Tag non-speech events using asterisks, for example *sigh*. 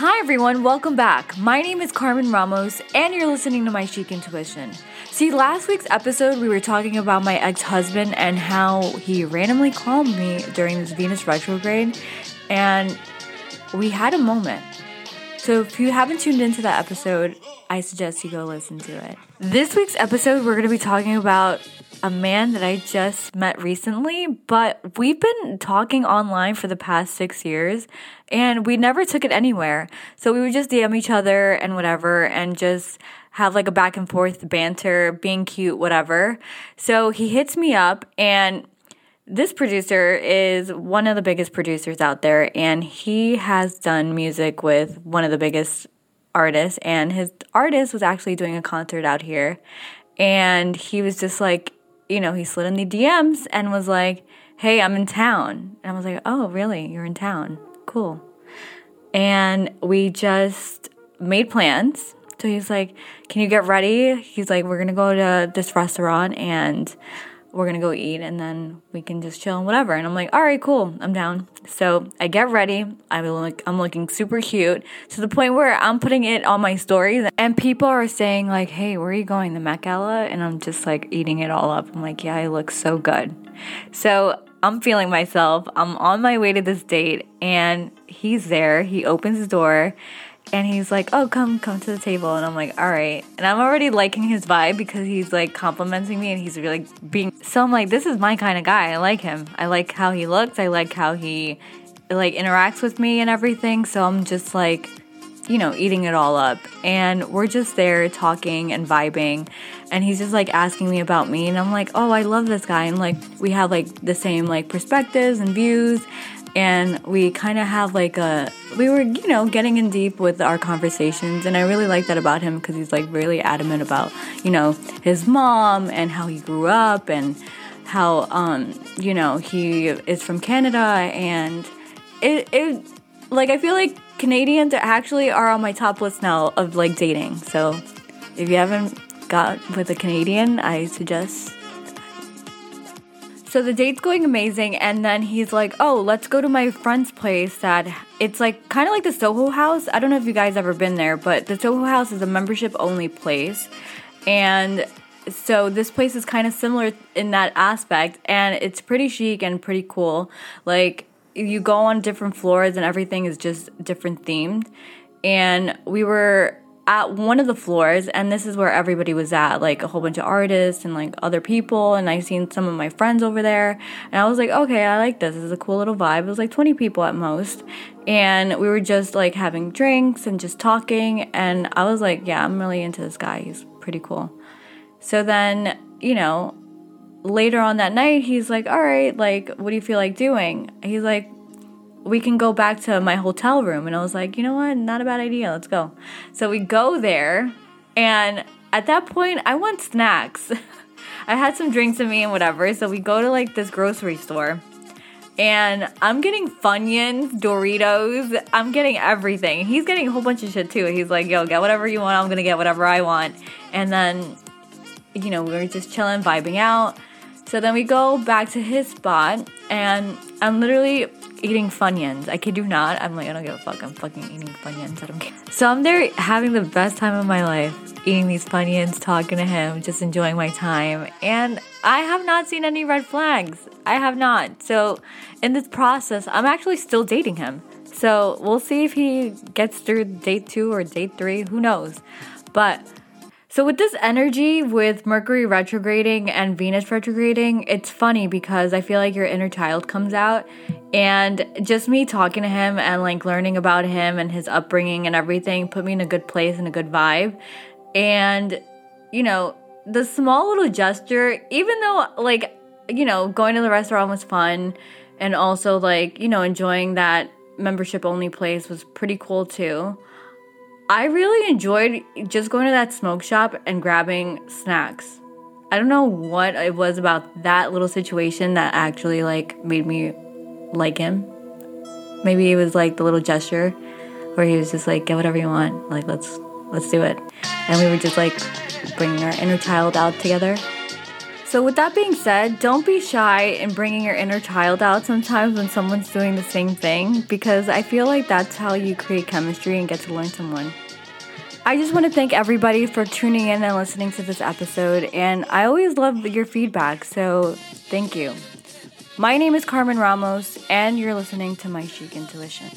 Hi, everyone. Welcome back. My name is Carmen Ramos, and you're listening to my Chic Intuition. See, last week's episode, we were talking about my ex husband and how he randomly called me during this Venus retrograde, and we had a moment. So, if you haven't tuned into that episode, I suggest you go listen to it. This week's episode, we're going to be talking about a man that I just met recently, but we've been talking online for the past six years and we never took it anywhere. So we would just DM each other and whatever and just have like a back and forth banter, being cute, whatever. So he hits me up and this producer is one of the biggest producers out there and he has done music with one of the biggest artists and his artist was actually doing a concert out here and he was just like you know, he slid in the DMs and was like, hey, I'm in town. And I was like, oh, really? You're in town? Cool. And we just made plans. So he's like, can you get ready? He's like, we're going to go to this restaurant and we're gonna go eat and then we can just chill and whatever. And I'm like, all right, cool, I'm down. So I get ready. I'm like, I'm looking super cute to the point where I'm putting it on my stories, and people are saying like, hey, where are you going? The Met Gala? And I'm just like eating it all up. I'm like, yeah, I look so good. So I'm feeling myself. I'm on my way to this date, and he's there. He opens the door and he's like, "Oh, come, come to the table," and I'm like, "All right," and I'm already liking his vibe because he's like complimenting me and he's really being. So I'm like, this is my kind of guy. I like him. I like how he looks. I like how he like interacts with me and everything. So I'm just like, you know, eating it all up, and we're just there talking and vibing, and he's just like asking me about me, and I'm like, "Oh, I love this guy," and like we have like the same like perspectives and views and we kind of have like a we were you know getting in deep with our conversations and i really like that about him because he's like really adamant about you know his mom and how he grew up and how um you know he is from canada and it it like i feel like canadians actually are on my top list now of like dating. So if you haven't got with a canadian i suggest so the date's going amazing, and then he's like, "Oh, let's go to my friend's place. That it's like kind of like the Soho House. I don't know if you guys ever been there, but the Soho House is a membership only place, and so this place is kind of similar in that aspect, and it's pretty chic and pretty cool. Like you go on different floors, and everything is just different themed. And we were at one of the floors and this is where everybody was at like a whole bunch of artists and like other people and i seen some of my friends over there and i was like okay i like this. This is a cool little vibe. It was like 20 people at most and we were just like having drinks and just talking and i was like yeah i'm really into this guy. He's pretty cool. So then you know later on that night he's like all right like what do you feel like doing? He's like we can go back to my hotel room. And I was like, you know what? Not a bad idea. Let's go. So we go there. And at that point, I want snacks. *laughs* I had some drinks in me and whatever. So we go to like this grocery store. And I'm getting Funyuns, Doritos. I'm getting everything. He's getting a whole bunch of shit too. He's like, yo, get whatever you want. I'm to get whatever I want. And then, you know, we were just chilling, vibing out. So then we go back to his spot. And I'm literally eating Funyuns. I kid you not. I'm like, I don't give a fuck. I'm fucking eating Funyuns. I don't care. So I'm there having the best time of my life, eating these Funyuns, talking to him, just enjoying my time. And I have not seen any red flags. I have not. So in this process, I'm actually still dating him. So we'll see if he gets through date two or date three. Who knows? But so, with this energy with Mercury retrograding and Venus retrograding, it's funny because I feel like your inner child comes out. And just me talking to him and like learning about him and his upbringing and everything put me in a good place and a good vibe. And, you know, the small little gesture, even though like, you know, going to the restaurant was fun and also like, you know, enjoying that membership only place was pretty cool too I really enjoyed just going to that smoke shop and grabbing snacks. I don't know what it was about that little situation that actually like made me like him. Maybe it was like the little gesture where he was just like, "Get whatever you want. Like let's let's do it." And we were just like bringing our inner child out together. So, with that being said, don't be shy in bringing your inner child out sometimes when someone's doing the same thing because I feel like that's how you create chemistry and get to learn someone. I just want to thank everybody for tuning in and listening to this episode, and I always love your feedback, so thank you. My name is Carmen Ramos, and you're listening to My Chic Intuition.